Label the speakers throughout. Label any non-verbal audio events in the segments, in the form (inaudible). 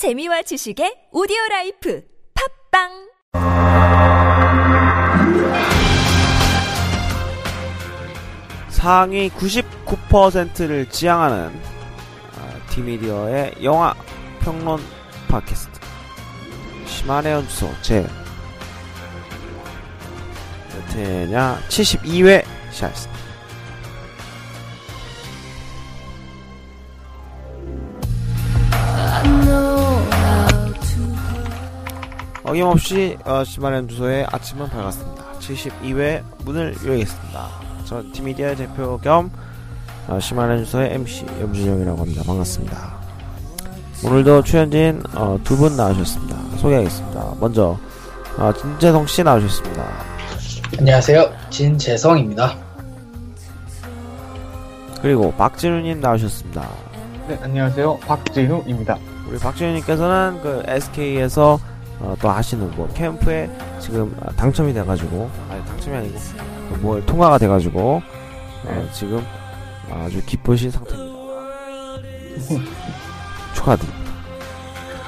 Speaker 1: 재미와 지식의 오디오 라이프 팟빵
Speaker 2: 상위 99%를 지향하는 아, 티미디어의 영화 평론 팟캐스트 시마네 현주소 제 몇 회냐 72회 시작했습니다. 어김없이 어, 시만의 연주소의 아침은 밝았습니다. 72회 문을 열겠습니다. 전 디미디어 대표 겸 어, 시만의 연주소의 MC 염준영이라고 합니다. 반갑습니다. 오늘도 출연진 어, 두분 나오셨습니다. 소개하겠습니다. 먼저 어, 진재성 씨 나오셨습니다.
Speaker 3: 안녕하세요. 진재성입니다.
Speaker 2: 그리고 박진우님 나오셨습니다.
Speaker 4: 네, 안녕하세요. 박진우입니다.
Speaker 2: 우리 박진우님께서는 그 SK에서 어, 또 하시는 뭐 캠프에 지금 아, 당첨이 돼가지고 아니 당첨이 아니고 그뭘 통과가 돼가지고 어, 지금 아주 기쁘신 상태입니다. (laughs) 축하드립니다.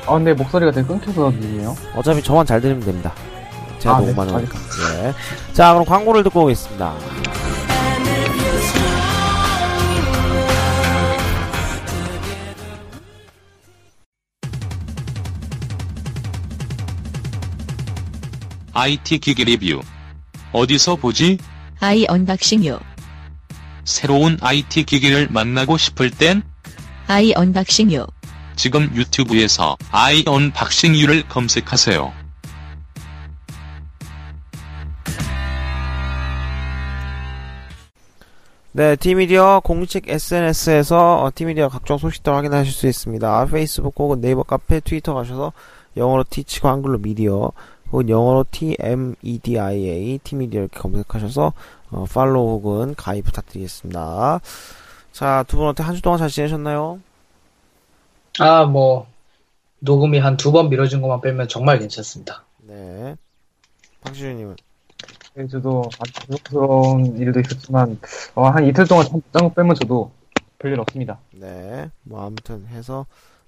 Speaker 4: 아, 근데 목소리가 되게 끊겨서 들리네요.
Speaker 2: 어차피 저만 잘 들으면 됩니다. 제가
Speaker 4: 아,
Speaker 2: 너무
Speaker 4: 네.
Speaker 2: 많이 하니까. 예. 자, 그럼 광고를 듣고 오겠습니다.
Speaker 5: IT 기기 리뷰. 어디서 보지?
Speaker 6: 아이 언박싱유.
Speaker 5: 새로운 IT 기기를 만나고 싶을 땐
Speaker 6: 아이 언박싱유.
Speaker 5: 지금 유튜브에서 아이 언박싱유를 검색하세요.
Speaker 2: 네, 티미디어 공식 SNS에서 어, 티미디어 각종 소식들 확인하실 수 있습니다. 페이스북 혹은 네이버 카페, 트위터 가셔서 영어로 티치고 한글로 미디어 혹은 영어로 TMEDIA 티미디어 이렇게 검색하셔서 어, 팔로우 혹은 가입 부탁드리겠습니다. 자, 두 분 어때 한 주 동안 잘 지내셨나요?
Speaker 3: 아, 뭐, 녹음이 한 두 번 미뤄진 것만 빼면 정말 괜찮습니다.
Speaker 2: 네. 박시준님은
Speaker 4: 네, 저도 아주 부끄러운 일도 있었지만, 어, 한 이틀 동안 잠깐 빼면 저도 별일 없습니다.
Speaker 2: 네, 뭐 아무튼 해서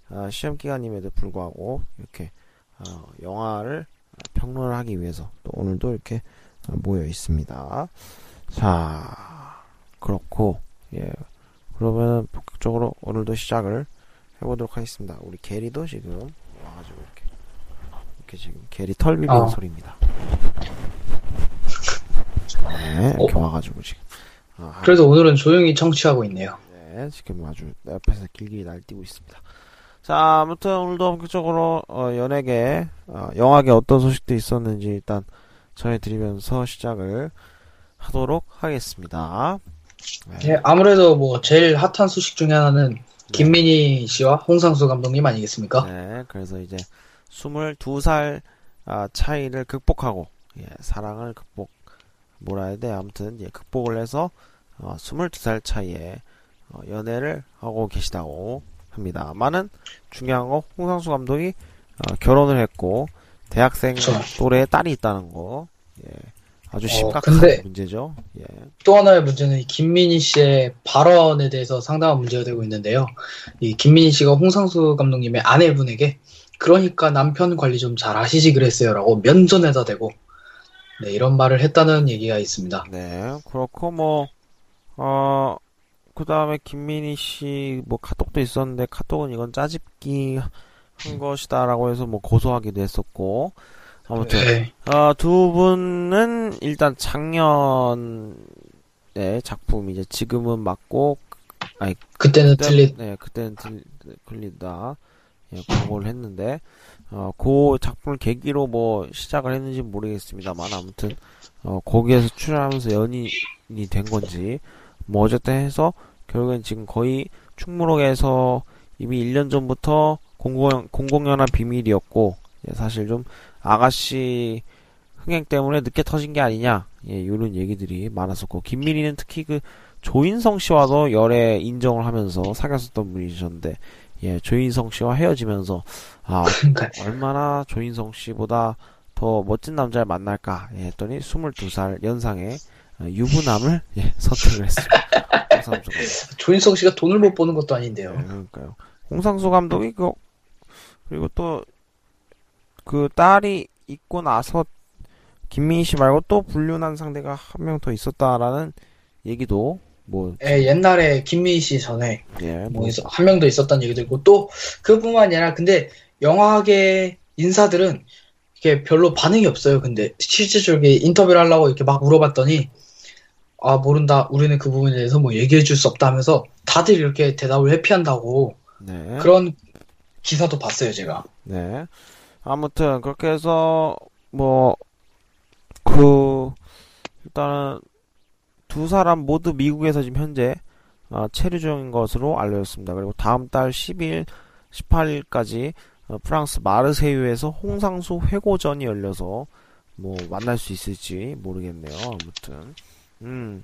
Speaker 2: 아, 시험 기간임에도 불구하고 이렇게 어, 영화를 평론을 하기 위해서 또 오늘도 이렇게 어, 모여 있습니다. 자, 그렇고 예, 그러면 본격적으로 오늘도 시작을 해보도록 하겠습니다. 우리 게리도 지금 와가지고 이렇게 이렇게 지금 게리 털 비비는
Speaker 3: 어.
Speaker 2: 소리입니다. 네, 이렇게
Speaker 3: 어?
Speaker 2: 와가지고 지금. 아,
Speaker 3: 그래도 오늘은 조용히 청취하고 있네요.
Speaker 2: 네, 지금 아주 내 옆에서 길길이 날뛰고 있습니다. 자, 아무튼 오늘도 본격적으로 어, 연예계, 어, 영화계 어떤 소식도 있었는지 일단 전해드리면서 시작을 하도록 하겠습니다. 네,
Speaker 3: 예, 아무래도 뭐, 제일 핫한 소식 중에 하나는 김민희 씨와 홍상수 감독님 아니겠습니까?
Speaker 2: 네, 그래서 이제 22살 아, 차이를 극복하고 예, 사랑을 극복 뭐라 해야 돼 아무튼 예, 극복을 해서 어, 22살 차이에 어, 연애를 하고 계시다고 합니다. 많은 중요한 거 홍상수 감독이 어, 결혼을 했고 대학생. 또래의 딸이 있다는 거 예, 아주
Speaker 3: 어,
Speaker 2: 심각한
Speaker 3: 근데-
Speaker 2: 문제죠. 예.
Speaker 3: 또 하나의 문제는 이 김민희 씨의 발언에 대해서 상당한 문제가 되고 있는데요. 이 김민희 씨가 홍상수 감독님의 아내분에게 그러니까 남편 관리 좀 잘 하시지 그랬어요라고 면전에다 대고 네, 이런 말을 했다는 얘기가 있습니다.
Speaker 2: 네, 그렇고 뭐, 어, 그 다음에 김민희 씨뭐 카톡도 있었는데 카톡은 이건 짜집기 한 것이다라고 해서 뭐 고소하기도 했었고. 아무튼
Speaker 3: 네.
Speaker 2: 어, 두 분은 일단 작년에 작품 이제 지금은 맞고 아니
Speaker 3: 그때는
Speaker 2: 그때-
Speaker 3: 틀린
Speaker 2: 네 그때는 틀, 틀린다. 예, 광고를 했는데. 어, 그 작품을 계기로 뭐 시작을 했는지 모르겠습니다만 아무튼 어, 거기에서 출연하면서 연인이 된 건지 뭐 어쨌든 해서 결국엔 지금 거의 충무록에서 이미 1년 전부터 공공, 공공연한 비밀이었고 예, 사실 좀 아가씨 흥행 때문에 늦게 터진 게 아니냐 예, 이런 얘기들이 많았었고 김민희는 특히 그 조인성 씨와도 열애 인정을 하면서 사귀었었던 분이셨는데 예, 조인성 씨와 헤어지면서 아 (laughs) 얼마나 조인성 씨보다 더 멋진 남자를 만날까 예, 했더니 22살 연상의 어, 유부남을 예, 선택을 했습니다. 홍상수 감독.
Speaker 3: 조인성 씨가 돈을 못 버는 것도 아닌데요.
Speaker 2: 네, 그러니까요. 홍상수 감독이 그 그리고 또 그 딸이 있고 나서 김민희 씨 말고 또 불륜한 상대가 한 명 더 있었다라는 얘기도 뭐
Speaker 3: 예, 옛날에 김민희 씨 전에
Speaker 2: 예,
Speaker 3: 뭐 한 명 더 있었다는 얘기도 있고 또 그뿐만 아니라 근데 영화계 인사들은 이게 별로 반응이 없어요. 근데 실질적으로 인터뷰를 하려고 이렇게 막 물어봤더니 아 모른다. 우리는 그 부분에 대해서 뭐 얘기해 줄 수 없다 하면서 다들 이렇게 대답을 회피한다고
Speaker 2: 네.
Speaker 3: 그런 기사도 봤어요, 제가.
Speaker 2: 네. 아무튼 그렇게 해서 뭐 그 일단은 두 사람 모두 미국에서 지금 현재 어, 체류 중인 것으로 알려졌습니다. 그리고 다음 달 10일, 18일까지 어, 프랑스 마르세유에서 홍상수 회고전이 열려서 뭐 만날 수 있을지 모르겠네요. 아무튼 음.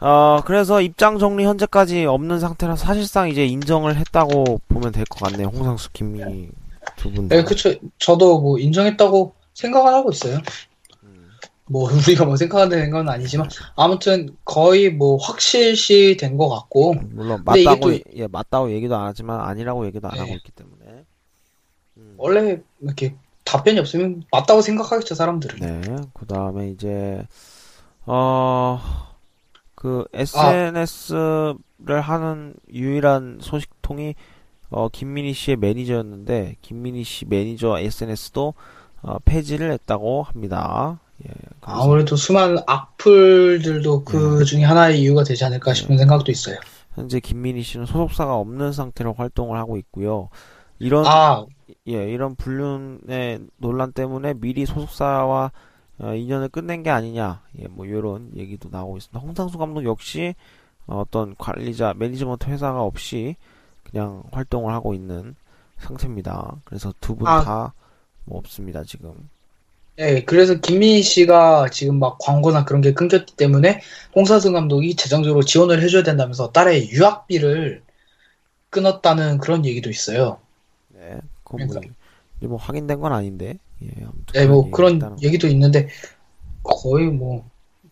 Speaker 2: 어, 그래서 입장 정리 현재까지 없는 상태라 사실상 이제 인정을 했다고 보면 될 것 같네요. 홍상수, 김민희 두 분 다.
Speaker 3: 네, 그쵸. 저도 뭐 인정했다고 생각을 하고 있어요.
Speaker 2: 음.
Speaker 3: 뭐 (laughs) 우리가 뭐 생각하는 건 아니지만 아무튼 거의 뭐 확실시 된 것 같고
Speaker 2: 물론 맞다고
Speaker 3: 또-
Speaker 2: 예 맞다고 얘기도 안 하지만 아니라고 얘기도 안
Speaker 3: 네.
Speaker 2: 하고 있기 때문에 음.
Speaker 3: 원래 이렇게 답변이 없으면 맞다고 생각하겠죠 사람들은.
Speaker 2: 네 그 다음에 이제 어그
Speaker 3: 아.
Speaker 2: SNS를 하는 유일한 소식통이 어 김민희 씨의 매니저였는데 김민희 씨 매니저 SNS도 어, 폐지를 했다고 합니다. 예,
Speaker 3: 아무래도 수많은 악플들도 그 중에 하나의 이유가 되지 않을까 싶은 생각도 있어요.
Speaker 2: 현재 김민희 씨는 소속사가 없는 상태로 활동을 하고 있고요. 이런
Speaker 3: 아,
Speaker 2: 예, 이런 불륜의 논란 때문에 미리 소속사와 어, 인연을 끝낸 게 아니냐, 예, 뭐 이런 얘기도 나오고 있습니다. 홍상수 감독 역시 어, 어떤 관리자, 매니지먼트 회사가 없이 그냥 활동을 하고 있는 상태입니다. 그래서 두분
Speaker 3: 아.
Speaker 2: 다뭐 없습니다 지금.
Speaker 3: 예, 그래서 김민희 씨가 지금 막 광고나 그런 게 끊겼기 때문에 홍사승 감독이 재정적으로 지원을 해줘야 된다면서 딸의 유학비를 끊었다는 그런 얘기도 있어요.
Speaker 2: 네, 그건 뭐, 뭐 확인된 건 아닌데, 예, 아무튼
Speaker 3: 예, 뭐 그런 얘기도 있는데 거의 뭐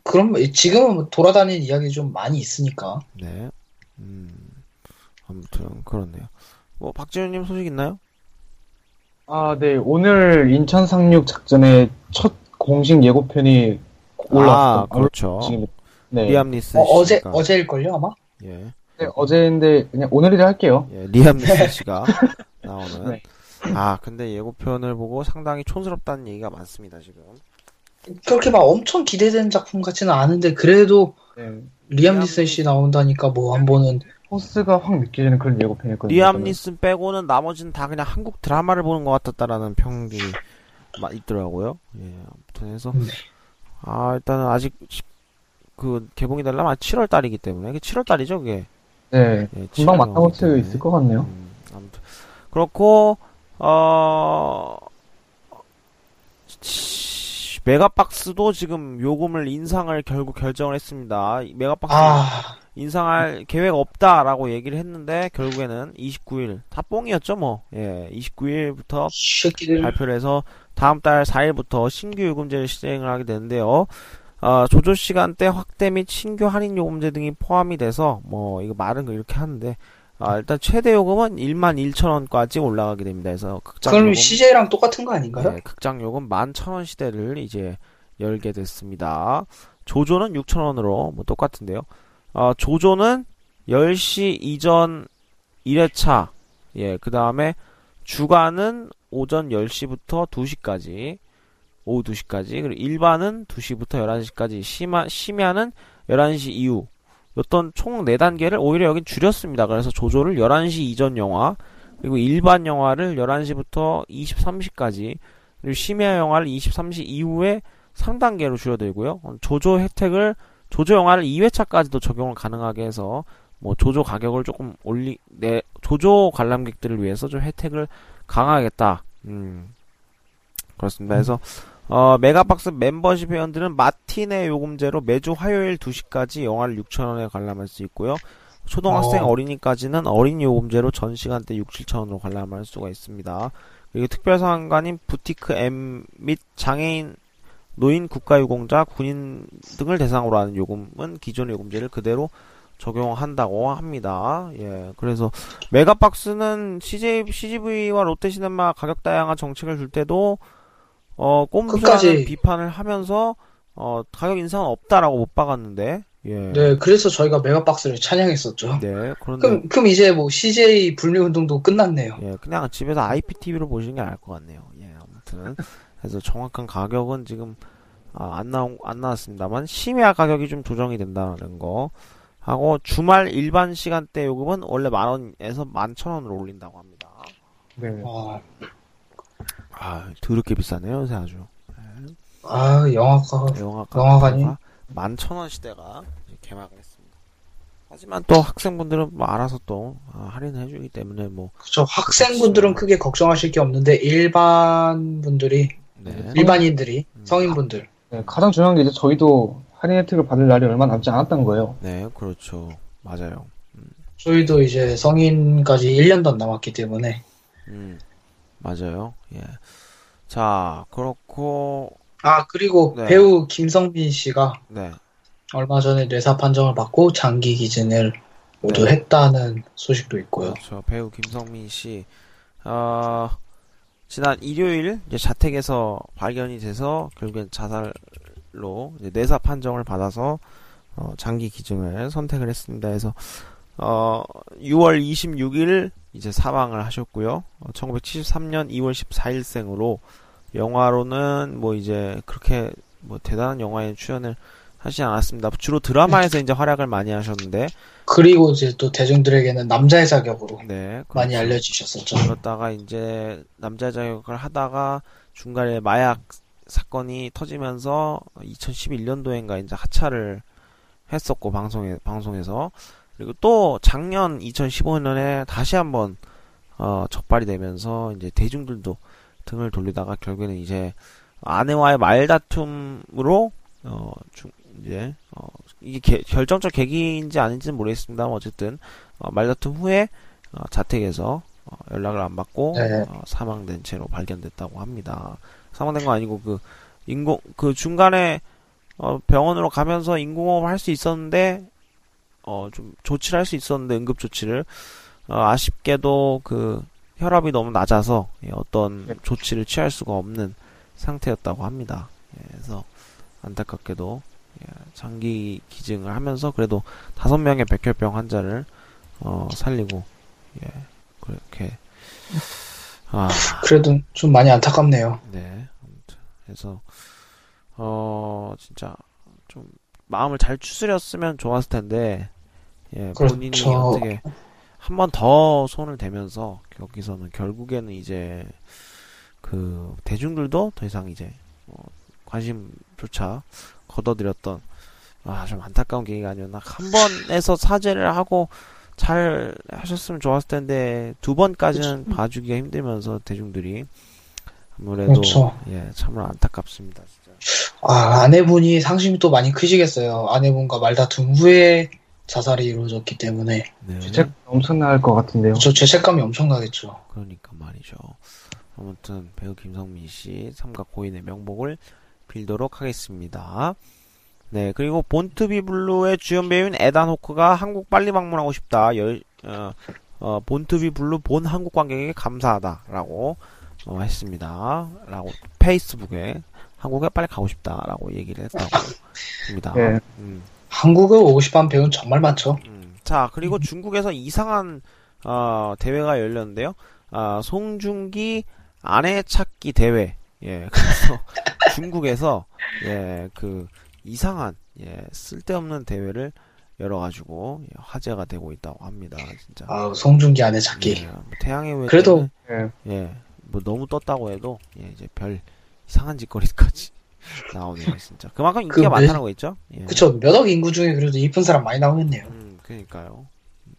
Speaker 3: 그런 지금은 뭐 돌아다니는 이야기 좀 많이 있으니까.
Speaker 2: 네. 음, 아무튼, 그렇네요. 뭐, 박지훈님 소식 있나요?
Speaker 4: 아, 네. 오늘 인천 상륙 작전의 첫 공식 예고편이 올라왔어요.
Speaker 2: 아, 그렇죠.
Speaker 4: 지금, 네.
Speaker 2: 리암 니슨
Speaker 3: 어, 어제
Speaker 2: 씨가.
Speaker 3: 어제일 걸요 아마?
Speaker 2: 예.
Speaker 4: 네, 어제인데 그냥 오늘이라 할게요.
Speaker 2: 예, 리암 니슨 씨가 (laughs) 나오는.
Speaker 4: 네.
Speaker 2: 아, 근데 예고편을 보고 상당히 촌스럽다는 얘기가 많습니다, 지금.
Speaker 3: 그렇게 막 엄청 기대되는 작품 같지는 않은데 그래도
Speaker 4: 네.
Speaker 3: 리암 니슨 씨 나온다니까 뭐 한 번은
Speaker 4: 포스가 확 느껴지는 그런 예고편이었거든요.
Speaker 2: 리암. 니슨 빼고는 나머지는 다 그냥 한국 드라마를 보는 것 같았다라는 평이 막 있더라고요. 예, 아무튼 해서.
Speaker 3: 네.
Speaker 2: 아, 일단은 아직 시- 그 개봉이 되려면 7월 달이기 때문에. 이게 7월 달이죠, 그게.
Speaker 4: 네.
Speaker 2: 예,
Speaker 4: 금방
Speaker 2: 7월
Speaker 4: 만나볼 수. 있을 것 같네요.
Speaker 2: 음, 아무튼 그렇고 어 치- 메가박스도 지금 요금을 인상을 결국 결정을 했습니다. 이 메가박스
Speaker 3: 아
Speaker 2: 인상할 계획 없다라고 얘기를 했는데 결국에는 29일 다 뽕이었죠 뭐. 예, 29일부터
Speaker 3: 새끼들
Speaker 2: 발표를 해서 다음 달 4일부터 신규 요금제를 시행을 하게 되는데요. 어, 조조 시간대 확대 및 신규 할인 요금제 등이 포함이 돼서 뭐 이거 말은 이렇게 하는데 아, 일단 최대 요금은 1만 1천 원까지 올라가게 됩니다. 그래서 극장
Speaker 3: 그럼
Speaker 2: 요금
Speaker 3: CJ랑 똑같은 거 아닌가요?
Speaker 2: 네, 극장 요금 11,000원 시대를 이제 열게 됐습니다. 조조는 6,000원으로 뭐 똑같은데요. 어, 조조는 10시 이전 1회차. 예, 그 다음에 주간은 오전 10시부터 2시까지. 오후 2시까지. 그리고 일반은 2시부터 11시까지. 심야, 심야는 11시 이후. 어떤 총 4단계를 오히려 여긴 줄였습니다. 그래서 조조를 11시 이전 영화, 그리고 일반 영화를 11시부터 23시까지, 그리고 심야 영화를 23시 이후에 3단계로 줄여들고요. 어, 조조 혜택을 조조 영화를 2회차까지도 적용을 가능하게 해서 뭐 조조 가격을 조금 올리 내 조조 관람객들을 위해서 좀 혜택을 강화하겠다. 음. 그렇습니다. 그래서 어, 메가박스 멤버십 회원들은 마티네 요금제로 매주 화요일 2시까지 영화를 6,000원에 관람할 수 있고요. 초등학생
Speaker 3: 어.
Speaker 2: 어린이까지는 어린이 요금제로 전 시간대 6, 7,000원으로 관람할 수가 있습니다. 그리고 특별상관인 부티크 M 및 장애인 노인 국가유공자, 군인 등을 대상으로 하는 요금은 기존의 요금제를 그대로 적용한다고 합니다. 예, 그래서 메가박스는 CJ, CGV와 롯데시네마 가격 다양한 정책을 줄 때도 어 꼼수라는
Speaker 3: 끝까지.
Speaker 2: 비판을 하면서 어 가격 인상은 없다라고 못 박았는데 예,
Speaker 3: 네, 그래서 저희가 메가박스를 찬양했었죠.
Speaker 2: 네, 그런데
Speaker 3: 그럼, 그럼 이제 뭐 CJ 분리 운동도 끝났네요.
Speaker 2: 예, 그냥 집에서 IPTV로 보시는 게 나을 것 같네요. 예, 아무튼 그래서 정확한 가격은 지금 아, 안 나온 안 나왔습니다만 심야 가격이 좀 조정이 된다는 거 하고 주말 일반 시간대 요금은 원래 만 원에서 만 천 원으로 올린다고 합니다.
Speaker 4: 네.
Speaker 3: 와,
Speaker 2: 아, 더럽게 비싸네요, 요새 아주.
Speaker 3: 아, 영화가,
Speaker 2: 영화가
Speaker 3: 영화관이?
Speaker 2: 만천 원 시대가 개막을 했습니다. 하지만 또 학생분들은 뭐 알아서 또 아, 할인을 해주기 때문에 뭐
Speaker 3: 그쵸. 학생분들은 크게 걱정하실 게 없는데, 일반 분들이,
Speaker 2: 네.
Speaker 3: 일반인들이,
Speaker 2: 음.
Speaker 3: 성인분들.
Speaker 4: 네, 가장 중요한 게 이제 저희도 할인 혜택을 받을 날이 얼마 남지 않았다는 거예요.
Speaker 2: 네, 그렇죠. 맞아요.
Speaker 3: 저희도 이제 성인까지 1년도 안 남았기 때문에,
Speaker 2: 음, 맞아요. 예. 자, 그렇고,
Speaker 3: 아, 그리고
Speaker 2: 네.
Speaker 3: 배우 김성빈 씨가
Speaker 2: 네.
Speaker 3: 얼마 전에 뇌사 판정을 받고 장기 기증을 모두
Speaker 2: 네.
Speaker 3: 했다는 소식도 있고요.
Speaker 2: 그렇죠. 배우 김성민 씨, 어, 지난 일요일 자택에서 발견이 돼서 결국엔 자살로 뇌사 판정을 받아서 어, 장기 기증을 선택을 했습니다. 그래서 어, 6월 26일 이제 사망을 하셨고요. 어, 1973년 2월 14일생으로 영화로는 뭐 이제 그렇게 뭐 대단한 영화에 출연을 하지 않았습니다. 주로 드라마에서 이제 활약을 많이 하셨는데,
Speaker 3: 그리고 이제 또 대중들에게는 남자의 자격으로
Speaker 2: 네,
Speaker 3: 많이
Speaker 2: 그렇죠.
Speaker 3: 알려주셨었죠.
Speaker 2: 그러다가 이제 남자 자격을 하다가 중간에 마약 사건이 터지면서 2011년도인가 이제 하차를 했었고 방송에 방송에서 그리고 또 작년 2015년에 다시 한번 어, 적발이 되면서 이제 대중들도 등을 돌리다가 결국에는 이제 아내와의 말다툼으로 어, 중, 이제 어, 이게 개- 결정적 계기인지 아닌지는 모르겠습니다만 어쨌든 어, 말다툼 후에 어, 자택에서 어, 연락을 안 받고
Speaker 3: 네.
Speaker 2: 어, 사망된 채로 발견됐다고 합니다. 사망된 건 아니고 그 인공 그 중간에 어, 병원으로 가면서 인공호흡을 할수 있었는데 어, 좀 조치를 할 수 있었는데 응급 조치를 어, 아쉽게도 그 혈압이 너무 낮아서 예, 어떤
Speaker 4: 네.
Speaker 2: 조치를 취할 수가 없는 상태였다고 합니다. 예, 그래서 안타깝게도 예, 장기 기증을 하면서 그래도 다섯 명의 백혈병 환자를 어, 살리고 예, 그렇게 아,
Speaker 3: 그래도 좀 많이 안타깝네요.
Speaker 2: 네. 그래서 어 진짜 좀 마음을 잘 추스렸으면 좋았을 텐데 예, 본인이
Speaker 3: 그렇죠.
Speaker 2: 어떻게 한 번 더 손을 대면서 여기서는 결국에는 이제 그 대중들도 더 이상 이제 어, 관심조차 걷어들였던 아 좀 안타까운 계기가 아니었나 한 번에서 사죄를 하고 잘 하셨으면 좋았을 텐데 두 번까지는 봐주기가 힘들면서 대중들이 아무래도
Speaker 3: 그렇죠.
Speaker 2: 예 참으로 안타깝습니다 진짜
Speaker 3: 아, 아내분이 상심이 또 많이 크시겠어요. 아내분과 말다툼 후에 자살이 이루어졌기 때문에.
Speaker 2: 네
Speaker 4: 죄책 엄청날 것 같은데요.
Speaker 3: 저 죄책감이 엄청나겠죠.
Speaker 2: 그러니까 말이죠 아무튼 배우 김성민 씨 삼각 고인의 명복을 빌도록 하겠습니다 네 그리고 본투비 블루의 주연 배우인 에단 호크가 한국 빨리 방문하고 싶다 열, 어, 어, 본투비 블루 본 한국 관객에게 감사하다라고 어, 했습니다 라고 페이스북에 한국에 빨리 가고 싶다라고 얘기를 했다고 (laughs) 합니다
Speaker 4: 예.
Speaker 2: 음.
Speaker 3: 한국에 오고 싶어하는 배우는 정말 많죠.
Speaker 2: 음, 자, 그리고 중국에서 이상한 어, 대회가 열렸는데요. 아, 송중기 아내 찾기 대회. 예, 그래서 (laughs) 중국에서 예, 그 이상한 예, 쓸데없는 대회를 열어가지고 예, 화제가 되고 있다고 합니다. 진짜.
Speaker 3: 아, 송중기 아내 찾기.
Speaker 2: 예, 뭐 태양의 왜
Speaker 3: 그래도-
Speaker 4: 예.
Speaker 2: 예, 뭐 너무 떴다고 해도 예, 이제 별 이상한 짓거리까지 나오네요, 진짜. 그만큼 인기가
Speaker 3: 그 매-
Speaker 2: 많다는 거 있죠? 예.
Speaker 3: 그쵸. 몇억 인구 중에 그래도 이쁜 사람 많이 나오겠네요.
Speaker 2: 음, 그러니까요. 음.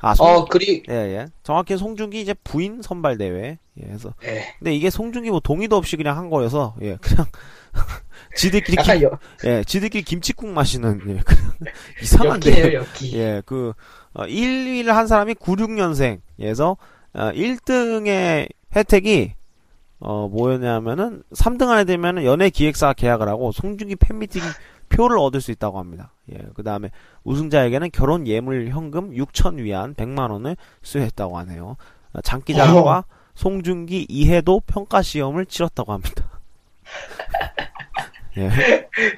Speaker 2: 아, 송,
Speaker 3: 어, 그리,
Speaker 2: 예, 예. 정확히 송중기 이제 부인 선발 대회. 예, 그래서
Speaker 3: 예.
Speaker 2: 근데 이게 송중기 뭐 동의도 없이 그냥 한 거여서 예, 그냥 (laughs) 지들끼리 김,
Speaker 3: 여,
Speaker 2: 예, 지들끼리 김치국 마시는 예, 그냥 이상한데.
Speaker 3: 엽기.
Speaker 2: 예, 그 어, 1위를 한 사람이 96년생에서 어, 1등의 혜택이 어 뭐였냐면은 3등 안에 되면은 연예 기획사 계약을 하고 송중기 팬미팅 표를 얻을 수 있다고 합니다. 예, 그 다음에 우승자에게는 결혼 예물 현금 6천 위안 100만 원을 수여했다고 하네요. 아, 장기자랑과 송중기 이해도 평가 시험을 치렀다고 합니다. (laughs) 예,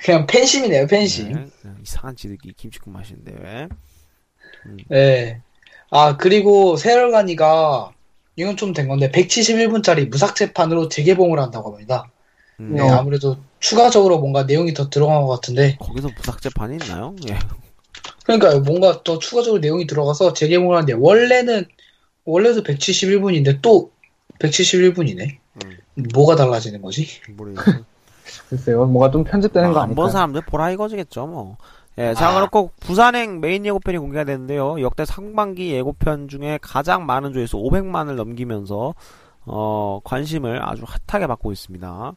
Speaker 3: 그냥 팬심이네요, 팬심.
Speaker 2: 네, 이상한 지들끼리 김치국 마시는데 왜?
Speaker 3: 네. 아, 그리고 세월간이가, 이건 좀 된 건데, 171분짜리 무삭제판으로 재개봉을 한다고 합니다.
Speaker 2: 음,
Speaker 3: 네, 아무래도 추가적으로 뭔가 내용이 더 들어간 것 같은데,
Speaker 2: 거기서 무삭제판이 있나요? 예.
Speaker 3: 그러니까 뭔가 더 추가적으로 내용이 들어가서 재개봉을 하는데, 원래는, 원래도 171분인데 또 171분이네.
Speaker 2: 음.
Speaker 3: 뭐가 달라지는 거지?
Speaker 2: 모르겠어요. (laughs)
Speaker 4: 글쎄요, 뭐가 좀 편집되는
Speaker 2: 거안본
Speaker 4: 아닐까요?
Speaker 2: 사람들 보라 이거지겠죠, 뭐. 예, 자,
Speaker 3: 아.
Speaker 2: 그렇고, 부산행 메인 예고편이 공개가 됐는데요. 역대 상반기 예고편 중에 가장 많은 조회수 500만을 넘기면서, 어, 관심을 아주 핫하게 받고 있습니다.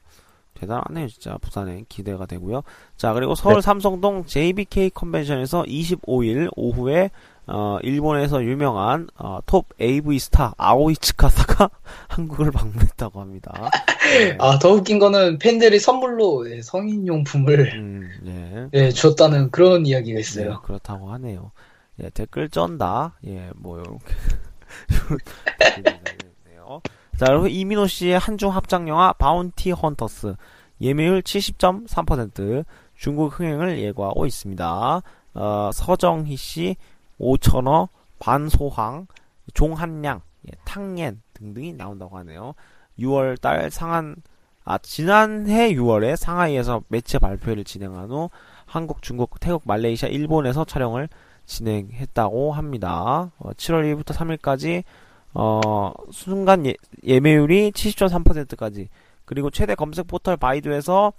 Speaker 2: 대단하네요, 진짜. 부산행 기대가 되고요. 자, 그리고 서울
Speaker 4: 네.
Speaker 2: 삼성동 JBK 컨벤션에서 25일 오후에, 어, 일본에서 유명한, 어, 톱 AV 스타 아오이 츠카사가 (laughs) 한국을 방문했다고 합니다. 예.
Speaker 3: 아, 더 웃긴 거는 팬들이 선물로 예, 성인용품을
Speaker 2: 음, 예.
Speaker 3: 예, 줬다는 그런 이야기가
Speaker 2: 네,
Speaker 3: 있어요.
Speaker 2: 그렇다고 하네요. 예, 댓글 쩐다. 예, 뭐. 네요. (laughs) 자, 그리고 이민호 씨의 한중 합작 영화 바운티 헌터스 예매율 70.3% 중국 흥행을 예고하고 있습니다. 어, 서정희 씨, 오천어, 반소황, 종한량, 예, 탕옌 등등이 나온다고 하네요. 6월 달 상한 아 지난해 6월에 상하이에서 매체 발표를 진행한 후 한국, 중국, 태국, 말레이시아, 일본에서 촬영을 진행했다고 합니다. 어, 7월 1일부터 3일까지 어, 순간 예, 예매율이 70.3%까지 그리고 최대 검색 포털 바이두에서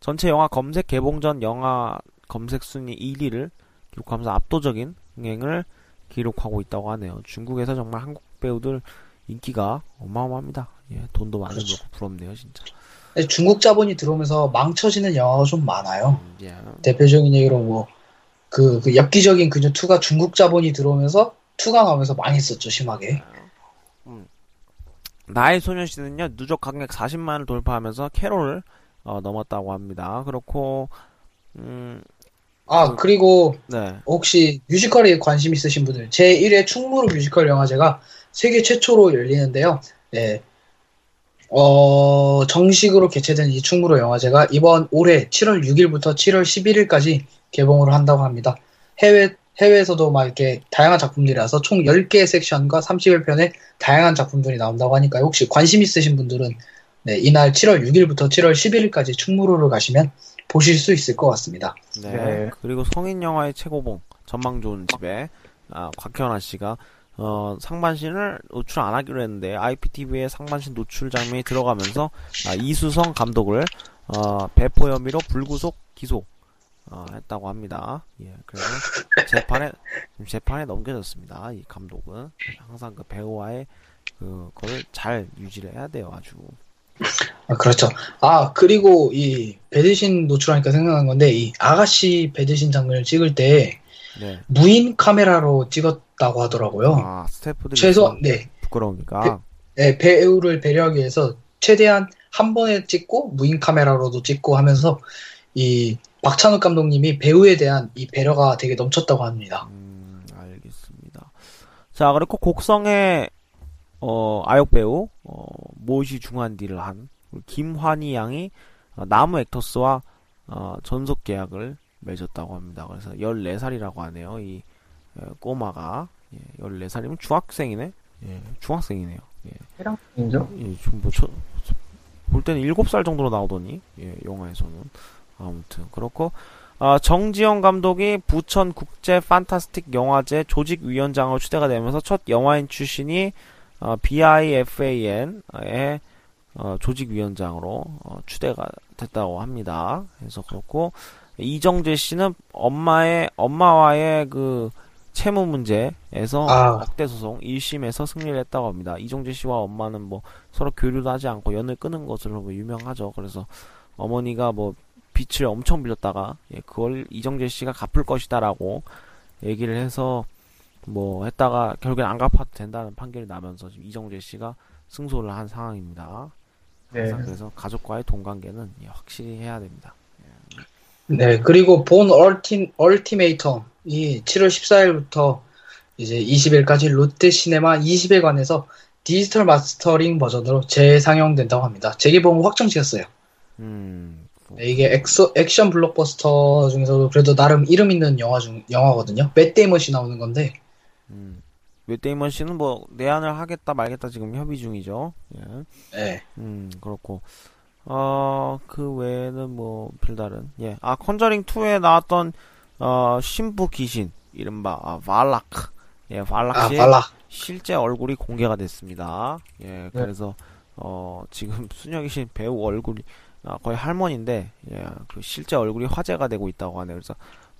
Speaker 2: 전체 영화 검색 개봉 전 영화 검색 순위 1위를 기록하면서 압도적인 흥행을 기록하고 있다고 하네요. 중국에서 정말 한국 배우들 인기가 어마어마합니다. 예, 돈도 많이
Speaker 3: 그렇죠.
Speaker 2: 벌고 부럽네요, 진짜.
Speaker 3: 예, 중국 자본이 들어오면서 망쳐지는 영화가 좀 많아요.
Speaker 2: 음, 예.
Speaker 3: 대표적인 예로 뭐, 그, 그 엽기적인 그녀 2가 중국 자본이 들어오면서 2가 나오면서 망했었죠, 심하게.
Speaker 2: 나의 소녀시대는요 누적 관객 40만을 돌파하면서 캐롤을 어, 넘었다고 합니다. 그렇고 음,
Speaker 3: 아, 그리고
Speaker 2: 네,
Speaker 3: 혹시 뮤지컬에 관심 있으신 분들, 제1회 충무로 뮤지컬 영화제가 세계 최초로 열리는데요. 네. 어, 정식으로 개최된 이 충무로 영화제가 이번 올해 7월 6일부터 7월 11일까지 개봉을 한다고 합니다. 해외, 해외에서도 막 이렇게 다양한 작품들이라서 총 10개의 섹션과 31편의 다양한 작품들이 나온다고 하니까 혹시 관심 있으신 분들은 네, 이날 7월 6일부터 7월 11일까지 충무로를 가시면 보실 수 있을 것 같습니다.
Speaker 2: 네.
Speaker 4: 네.
Speaker 2: 그리고 성인 영화의 최고봉 전망 좋은 집에 아, 곽현아 씨가 어, 상반신을 노출 안 하기로 했는데 IPTV의 상반신 노출 장면이 들어가면서 아, 이수성 감독을 어, 배포 혐의로 불구속 기소 어, 했다고 합니다. 예, 그래서 재판에 재판에 넘겨졌습니다. 이 감독은 항상 그 배우와의 그거를 잘 유지를 해야 돼요, 아주.
Speaker 3: 아, 그렇죠. 아, 그리고 이 배드신 노출하니까 생각난 건데, 이 아가씨 배드신 장면을 찍을 때
Speaker 2: 네.
Speaker 3: 무인 카메라로 찍었다고 하더라고요.
Speaker 2: 아 스태프들이
Speaker 3: 최소,
Speaker 2: 좀
Speaker 3: 네,
Speaker 2: 부끄러우니까.
Speaker 3: 네, 배우를 배려하기 위해서 최대한 한 번에 찍고 무인 카메라로도 찍고 하면서 이 박찬욱 감독님이 배우에 대한 이 배려가 되게 넘쳤다고 합니다.
Speaker 2: 음, 알겠습니다. 자, 그리고 곡성의 어, 아역 배우 어, 모시 중환디를 한 김환희 양이 어, 나무 액터스와 어, 전속 계약을 맺었다고 합니다. 그래서 14살이라고 하네요. 이 어, 꼬마가 예, 14살이면 중학생이네. 예, 중학생이네요. 예.
Speaker 4: 인죠?
Speaker 2: 예, 지금 뭐, 저, 볼 때는 7살 정도로 나오더니, 예, 영화에서는. 아무튼, 그렇고, 아, 정지영 감독이 부천 국제 판타스틱 영화제 조직위원장으로 추대가 되면서 첫 영화인 출신이, 어, BIFAN의, 어, 조직위원장으로, 어, 추대가 됐다고 합니다. 그래서 그렇고, 이정재 씨는 엄마의, 엄마와의 그, 채무 문제에서
Speaker 3: 아.
Speaker 2: 억대 소송 1심에서 승리를 했다고 합니다. 이정재 씨와 엄마는 뭐 서로 교류도 하지 않고 연을 끊은 것으로 뭐 유명하죠. 그래서 어머니가 뭐 빚을 엄청 빌렸다가 예, 그걸 이정재 씨가 갚을 것이다라고 얘기를 해서 뭐 했다가 결국엔 안 갚아도 된다는 판결이 나면서 지금 이정재 씨가 승소를 한 상황입니다.
Speaker 4: 네.
Speaker 2: 그래서 가족과의 동관계는 예, 확실히 해야 됩니다. 예.
Speaker 3: 네, 그리고 본 얼티, 얼티메이텀이 7월 14일부터 이제 20일까지 롯데 시네마 20일관에서 디지털 마스터링 버전으로 재상영된다고 합니다. 재개봉 확정 지었어요.
Speaker 2: 음,
Speaker 3: 네, 이게 엑소, 액션 블록버스터 중에서도 그래도 나름 이름 있는 영화 중, 영화거든요. 맷 데이먼이 나오는 건데,
Speaker 2: 음. 맷 데이먼 씨는 뭐 내한을 하겠다 말겠다 지금 협의 중이죠. 예.
Speaker 3: 네.
Speaker 2: 음, 그렇고. 어, 그 외에는 뭐, 별다른, 예. 아, 컨저링 2에 나왔던, 어, 신부 귀신, 이른바, 아, 발라크. 예, 발락
Speaker 3: 아,
Speaker 2: 씨의
Speaker 3: 발라.
Speaker 2: 실제 얼굴이 공개가 됐습니다. 예, 그래서, 어, 지금 (laughs) 순혁이 씨 배우 얼굴이, 아, 거의 할머니인데, 예, 그 실제 얼굴이 화제가 되고 있다고 하네요. 그래서,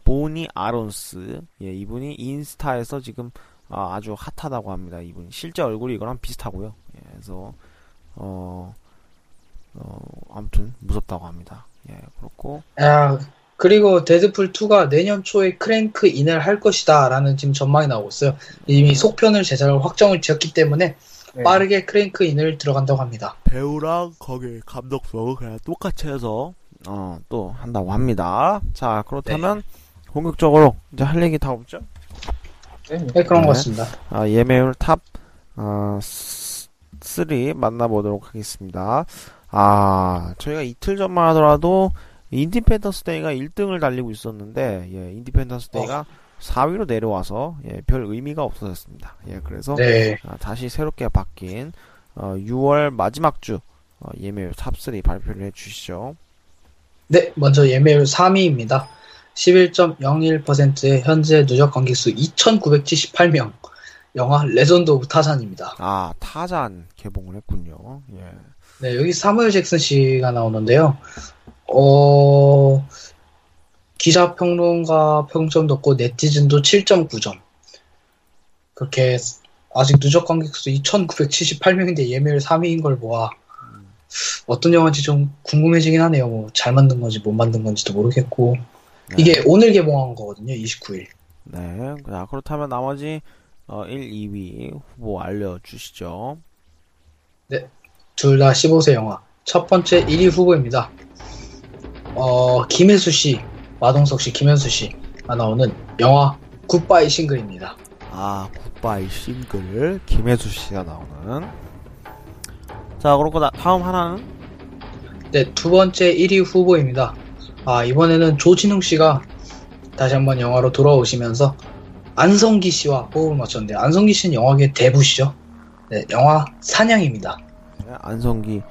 Speaker 2: 보니 아론스, 예, 이분이 인스타에서 지금, 아, 아주 핫하다고 합니다. 이분이. 실제 얼굴이 이거랑 비슷하고요. 예, 그래서, 어, 어, 아무튼 무섭다고 합니다. 예, 그렇고
Speaker 3: 아, 그리고 데드풀 2가 내년 초에 크랭크 인을 할 것이다 라는 지금 전망이 나오고 있어요. 이미 속편을 제작을 확정을 지었기 때문에
Speaker 4: 네.
Speaker 3: 빠르게 크랭크 인을 들어간다고 합니다.
Speaker 2: 배우랑 거기 감독도 그냥 똑같이 해서 어, 또 한다고 합니다. 자, 그렇다면 본격적으로 이제 할 얘기 다 없죠?
Speaker 4: 네.
Speaker 3: 네, 그런
Speaker 2: 네.
Speaker 3: 것 같습니다.
Speaker 2: 아, 예매율 탑 어, 3 만나보도록 하겠습니다. 아, 저희가 이틀 전만 하더라도 인디펜던스 데이가 1등을 달리고 있었는데 예, 인디펜던스 데이가 4위로 내려와서 예, 별 의미가 없어졌습니다. 예, 그래서
Speaker 3: 네.
Speaker 2: 아, 다시 새롭게 바뀐 어, 6월 마지막 주 어, 예매율 탑3 발표를 해주시죠.
Speaker 3: 네, 먼저 예매율 3위입니다. 11.01%의 현재 누적 관객수 2,978명. 영화 레전드 오브 타잔입니다.
Speaker 2: 아 타잔 개봉을 했군요. 예.
Speaker 3: 네, 여기 사무엘 잭슨 씨가 나오는데요. 어, 기자 평론가 평점도 없고 네티즌도 7.9점. 그렇게 아직 누적 관객수 2,978명인데 예매율 3위인 걸 보아 어떤 영화인지 좀 궁금해지긴 하네요. 뭐 잘 만든 건지 못 만든 건지도 모르겠고
Speaker 2: 네.
Speaker 3: 이게 오늘 개봉한 거거든요. 29일.
Speaker 2: 네. 자 그렇다면 나머지 어, 1, 2위 후보 알려주시죠.
Speaker 3: 둘다 15세 영화. 첫 번째 1위 후보입니다. 어, 김혜수 씨, 마동석 씨, 김혜수 씨가 나오는 영화 굿바이 싱글입니다.
Speaker 2: 아 굿바이 싱글 김혜수 씨가 나오는. 자 그렇고 나, 다음 하나는
Speaker 3: 네, 두 번째 1위 후보입니다. 아, 이번에는 조진웅 씨가 다시 한번 영화로 돌아오시면서 안성기 씨와 호흡을 맞췄는데, 안성기 씨는 영화계 대부시죠? 네, 영화 사냥입니다.
Speaker 2: 네, 안성기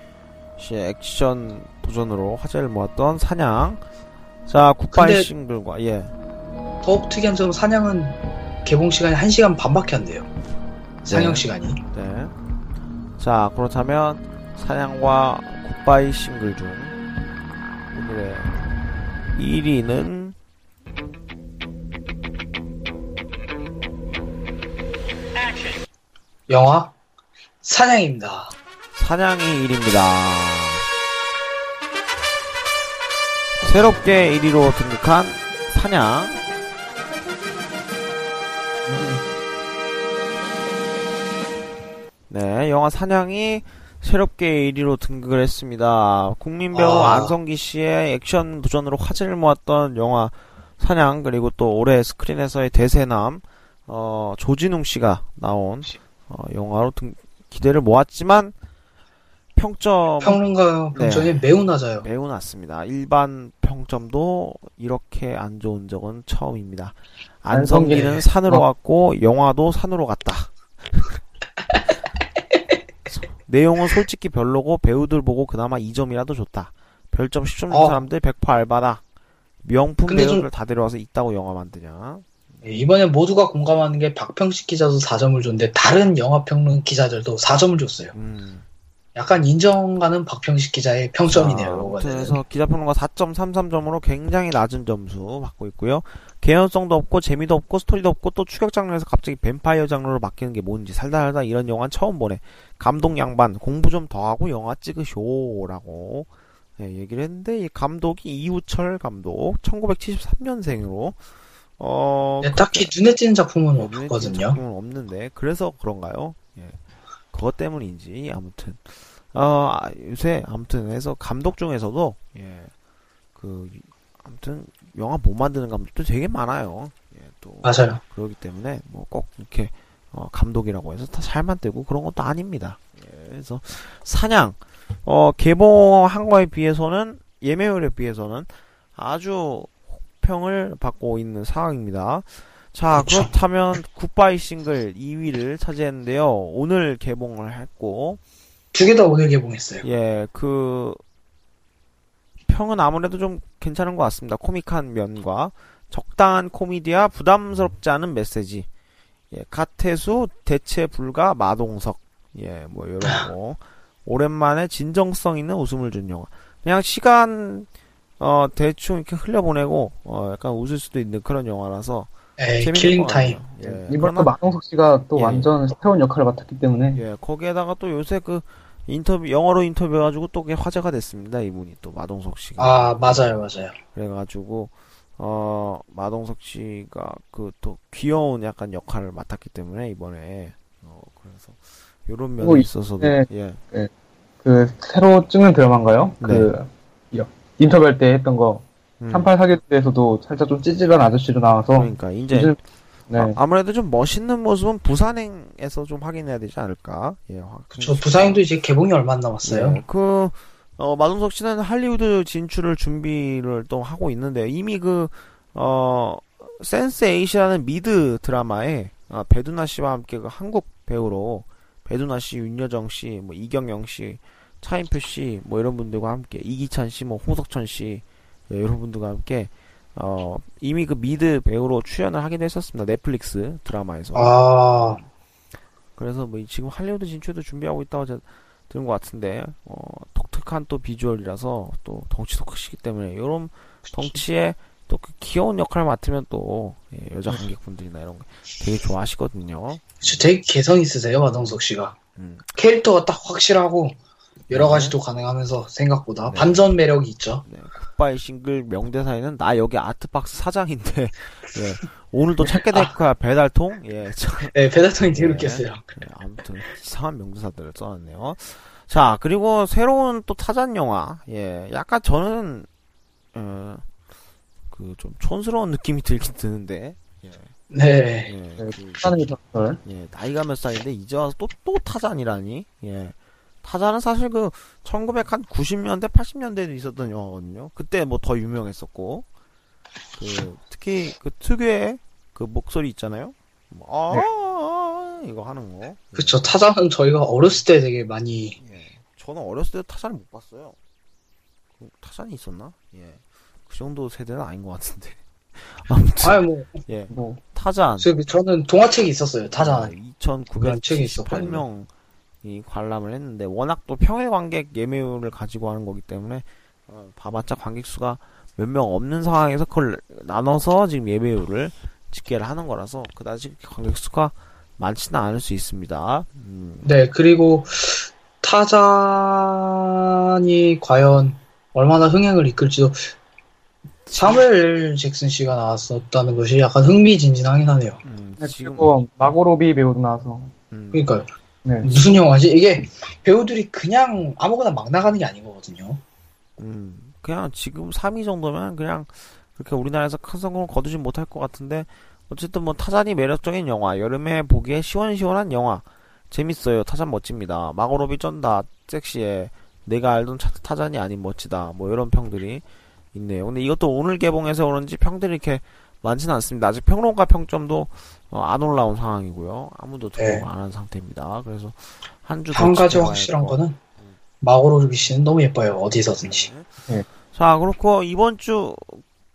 Speaker 2: 씨의 액션 도전으로 화제를 모았던 사냥. 자 굿바이 싱글과 예.
Speaker 3: 더욱 특이한 점은 사냥은 개봉 시간이 1시간 반밖에 안 돼요. 상영
Speaker 2: 네.
Speaker 3: 시간이.
Speaker 2: 네. 자, 그렇다면 사냥과 굿바이 싱글 중 오늘의 1위는
Speaker 3: 영화 사냥입니다.
Speaker 2: 사냥이 1위입니다. 새롭게 1위로 등극한 사냥. 네, 영화 사냥이 새롭게 1위로 등극을 했습니다. 국민 배우
Speaker 3: 아.
Speaker 2: 안성기 씨의 액션 도전으로 화제를 모았던 영화 사냥 그리고 또 올해 스크린에서의 대세남 어, 조진웅 씨가 나온 어, 영화로 등, 기대를 모았지만 평점
Speaker 3: 평론가 평점이
Speaker 2: 네.
Speaker 3: 매우 낮아요.
Speaker 2: 매우 낮습니다. 일반 평점도 이렇게 안 좋은 적은 처음입니다. 안성기는
Speaker 4: 안성기.
Speaker 2: 산으로
Speaker 4: 어.
Speaker 2: 갔고 영화도 산으로 갔다. (laughs) 내용은 솔직히 별로고 배우들 보고 그나마 2점이라도 좋다. 별점 10점 준
Speaker 3: 어.
Speaker 2: 사람들 100% 알바다. 명품
Speaker 3: 근데 좀-
Speaker 2: 배우들 다 데려와서 있다고 영화 만드냐?
Speaker 3: 예, 이번에 모두가 공감하는 게 박평식 기자도 4점을 줬는데 다른 영화평론 기자들도 4점을 줬어요.
Speaker 2: 음.
Speaker 3: 약간 인정가는 박평식 기자의 평점이네요.
Speaker 2: 자,
Speaker 3: 이번에는.
Speaker 2: 그래서 기자평론가 4.33점으로 굉장히 낮은 점수 받고 있고요. 개연성도 없고 재미도 없고 스토리도 없고 또 추격 장르에서 갑자기 뱀파이어 장르로 바뀌는 게 뭔지 살다 살다 이런 영화는 처음 보네. 감독 양반 공부 좀 더 하고 영화 찍으쇼라고 예, 얘기를 했는데 이 감독이 이우철 감독 1973년생으로 어
Speaker 3: 네, 딱히 눈에 띄는 작품은 없거든요.
Speaker 2: 작품은 없는데 그래서 그런가요? 예. 그것 때문인지 아무튼 어 아, 요새 아무튼 해서 감독 중에서도 예. 그 아무튼 영화 못 만드는 감독도 되게 많아요. 예, 또
Speaker 3: 맞아요.
Speaker 2: 그렇기 때문에 뭐 꼭 이렇게 어, 감독이라고 해서 다 잘 만들고 그런 것도 아닙니다. 예, 그래서 사냥 어, 개봉한 거에 비해서는 예매율에 비해서는 아주 혹평을 받고 있는 상황입니다. 자
Speaker 3: 그쵸.
Speaker 2: 그렇다면 굿바이 싱글 2위를 차지했는데요. 오늘 개봉을 했고
Speaker 3: 두 개 다 오늘 개봉했어요.
Speaker 2: 예, 그 평은 아무래도 좀 괜찮은 것 같습니다. 코믹한 면과 적당한 코미디와 부담스럽지 않은 메시지. 예, 카테수 대체 불가 마동석. 예, 뭐 이런 거. 오랜만에 진정성 있는 웃음을 준 영화. 그냥 시간 어 대충 이렇게 흘려보내고 어 약간 웃을 수도 있는 그런 영화라서
Speaker 3: 에이, killing
Speaker 2: 것 time. 예,
Speaker 4: 이번 또 마동석 씨가 또
Speaker 2: 예.
Speaker 4: 완전 새로운 역할을 맡았기 때문에
Speaker 2: 예, 거기에다가 또 요새 그 인터뷰 영어로 인터뷰해가지고 또 그게 화제가 됐습니다. 이분이 또 마동석 씨가.
Speaker 3: 아, 맞아요, 맞아요.
Speaker 2: 그래가지고 어 마동석 씨가 그 또 귀여운 약간 역할을 맡았기 때문에 이번에 어 그래서 요런 면에
Speaker 4: 그리고
Speaker 2: 있어서도
Speaker 4: 네. 예그 새로 찍는 드라마인가요? 그 여- 인터뷰할 때 했던 거
Speaker 2: 음,
Speaker 4: 38 사기에서도 살짝 좀 찌질한 아저씨로 나와서
Speaker 2: 그러니까 이제
Speaker 4: 네.
Speaker 2: 아, 아무래도 좀 멋있는 모습은 부산행에서 좀 확인해야 되지 않을까 예 확-
Speaker 3: 저 부상도 이제 개봉이 얼마 안 남았어요.
Speaker 2: 네, 그, 어, 마동석 씨는 할리우드 진출을 준비를 또 하고 있는데, 이미 그, 어, 센스 에잇이라는 미드 드라마에, 아, 배두나 씨와 함께 그 한국 배우로, 배두나 씨, 윤여정 씨, 뭐, 이경영 씨, 차인표 씨, 뭐, 이런 분들과 함께, 이기찬 씨, 뭐, 홍석천 씨, 예, 이런 분들과 함께, 어, 이미 그 미드 배우로 출연을 하기도 했었습니다. 넷플릭스 드라마에서.
Speaker 3: 아,
Speaker 2: 그래서 뭐 지금 할리우드 진출도 준비하고 있다고 저- 들은 것 같은데 어, 독특한 또 비주얼이라서 또 덩치도 크시기 때문에 이런 덩치에 또 그 귀여운 역할을 맡으면 또 예, 여자 관객분들이나 이런 거 되게 좋아하시거든요.
Speaker 3: 저 되게 개성 있으세요, 마동석 씨가.
Speaker 2: 음,
Speaker 3: 캐릭터가 딱 확실하고 여러
Speaker 2: 네.
Speaker 3: 가지도 가능하면서 생각보다
Speaker 2: 네.
Speaker 3: 반전 매력이 있죠.
Speaker 2: 네, 굿바이 싱글 명대사에는 나 여기 아트박스 사장인데 (laughs) 예, 오늘도 찾게 될 거야 배달통. 예, 참,
Speaker 3: 네, 배달통이 되게
Speaker 2: 네.
Speaker 3: 웃겼어요.
Speaker 2: 네, 아무튼 이상한 명대사들을 써놨네요. 자 그리고 새로운 또 타잔 영화. 예, 약간 저는 어, 그좀 촌스러운 느낌이 들긴 드는데. 예,
Speaker 3: 네.
Speaker 2: 예,
Speaker 4: 네,
Speaker 2: 그. 예, 나이가 몇 살인데 이제 와서 또 또 타잔이라니. 예. 타잔은 사실 그 1990년대 80년대에도 있었던 영화거든요. 그때 뭐 더 유명했었고. 그 특히 그 특유의 그 목소리 있잖아요. 뭐, 아,
Speaker 4: 네.
Speaker 2: 아, 이거 하는 거.
Speaker 3: 그쵸. 타자는 저희가 어렸을 때 되게 많이,
Speaker 2: 예. 저는 어렸을 때 타잔을 못 봤어요. 그 타잔이 있었나? 예. 그 정도 세대는 아닌 것 같은데. (laughs) 아무튼,
Speaker 3: 아유, 뭐,
Speaker 2: 예.
Speaker 4: 뭐
Speaker 2: 타잔.
Speaker 3: 저- 저는 동화책이 있었어요, 타잔. 그런 책이
Speaker 2: 2,978명 이 관람을 했는데, 워낙 또 평일 관객 예매율을 가지고 하는 거기 때문에, 어, 봐봤자 관객 수가 몇 명 없는 상황에서 그걸 나눠서 지금 예매율을 집계를 하는 거라서, 그다지 관객 수가 많지는 않을 수 있습니다. 음,
Speaker 3: 네, 그리고 타잔이 과연 얼마나 흥행을 이끌지도 사무엘 잭슨 씨가 나왔었다는 것이 약간 흥미진진하긴 하네요.
Speaker 2: 음,
Speaker 4: 네,
Speaker 2: 지금,
Speaker 4: 그리고 마고로비 배우도 나와서
Speaker 2: 음,
Speaker 3: 그러니까요.
Speaker 4: 네.
Speaker 3: 무슨 영화지? 이게 배우들이 그냥 아무거나 막 나가는 게 아니거든요.
Speaker 2: 음, 그냥 지금 3위 정도면 그냥 그렇게 우리나라에서 큰 성공을 거두진 못할 것 같은데 어쨌든 뭐 타잔이 매력적인 영화 여름에 보기에 시원시원한 영화. 재밌어요. 타잔 멋집니다. 마고로비 쩐다 섹시해. 내가 알던 차- 타잔이 아닌 멋지다. 뭐 이런 평들이 있네요. 근데 이것도 오늘 개봉해서 그런지 평들이 이렇게 많지는 않습니다. 아직 평론가 평점도 어, 안 올라온 상황이고요 아무도
Speaker 3: 네.
Speaker 2: 등록 안한 상태입니다 그래서 한주
Speaker 3: 한 가지 확실한 거는 마고로 로비 씨는 너무 예뻐요. 어디서든지.
Speaker 4: 네.
Speaker 2: 자, 그렇고 이번 주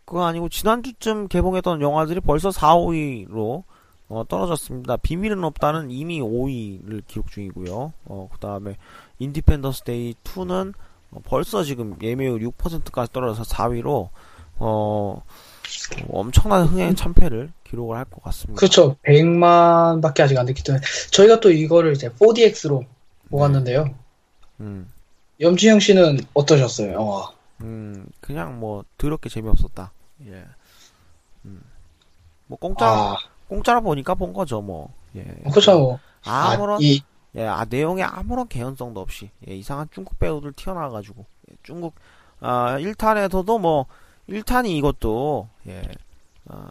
Speaker 2: 그거 아니고 지난 주쯤 개봉했던 영화들이 벌써 4, 5위로 어, 떨어졌습니다. 비밀은 없다는 이미 5위를 기록 중이고요. 어, 그 다음에 인디펜던스 데이 2는 어, 벌써 지금 예매율 6%까지 떨어져서 4위로 어, 엄청난 흥행 참패를 기록을 할 것 같습니다.
Speaker 3: 그렇죠. 100만밖에 아직 안 됐기 때문에 저희가 또 이거를 이제 4DX로 모았는데요.
Speaker 2: 음.
Speaker 3: 염지영 씨는 어떠셨어요, 영화?
Speaker 2: 음, 그냥 뭐 더럽게 재미없었다. 예. 음. 뭐 공짜
Speaker 3: 아,
Speaker 2: 공짜로 보니까 본 거죠, 뭐. 예.
Speaker 3: 그렇죠. 뭐.
Speaker 2: 아무런
Speaker 3: 아, 이
Speaker 2: 예, 아, 내용에 아무런 개연성도 없이, 예, 이상한 중국 배우들 튀어나와 가지고, 예, 중국, 아, 1탄에서도 뭐, 1탄이 이것도 예. 어,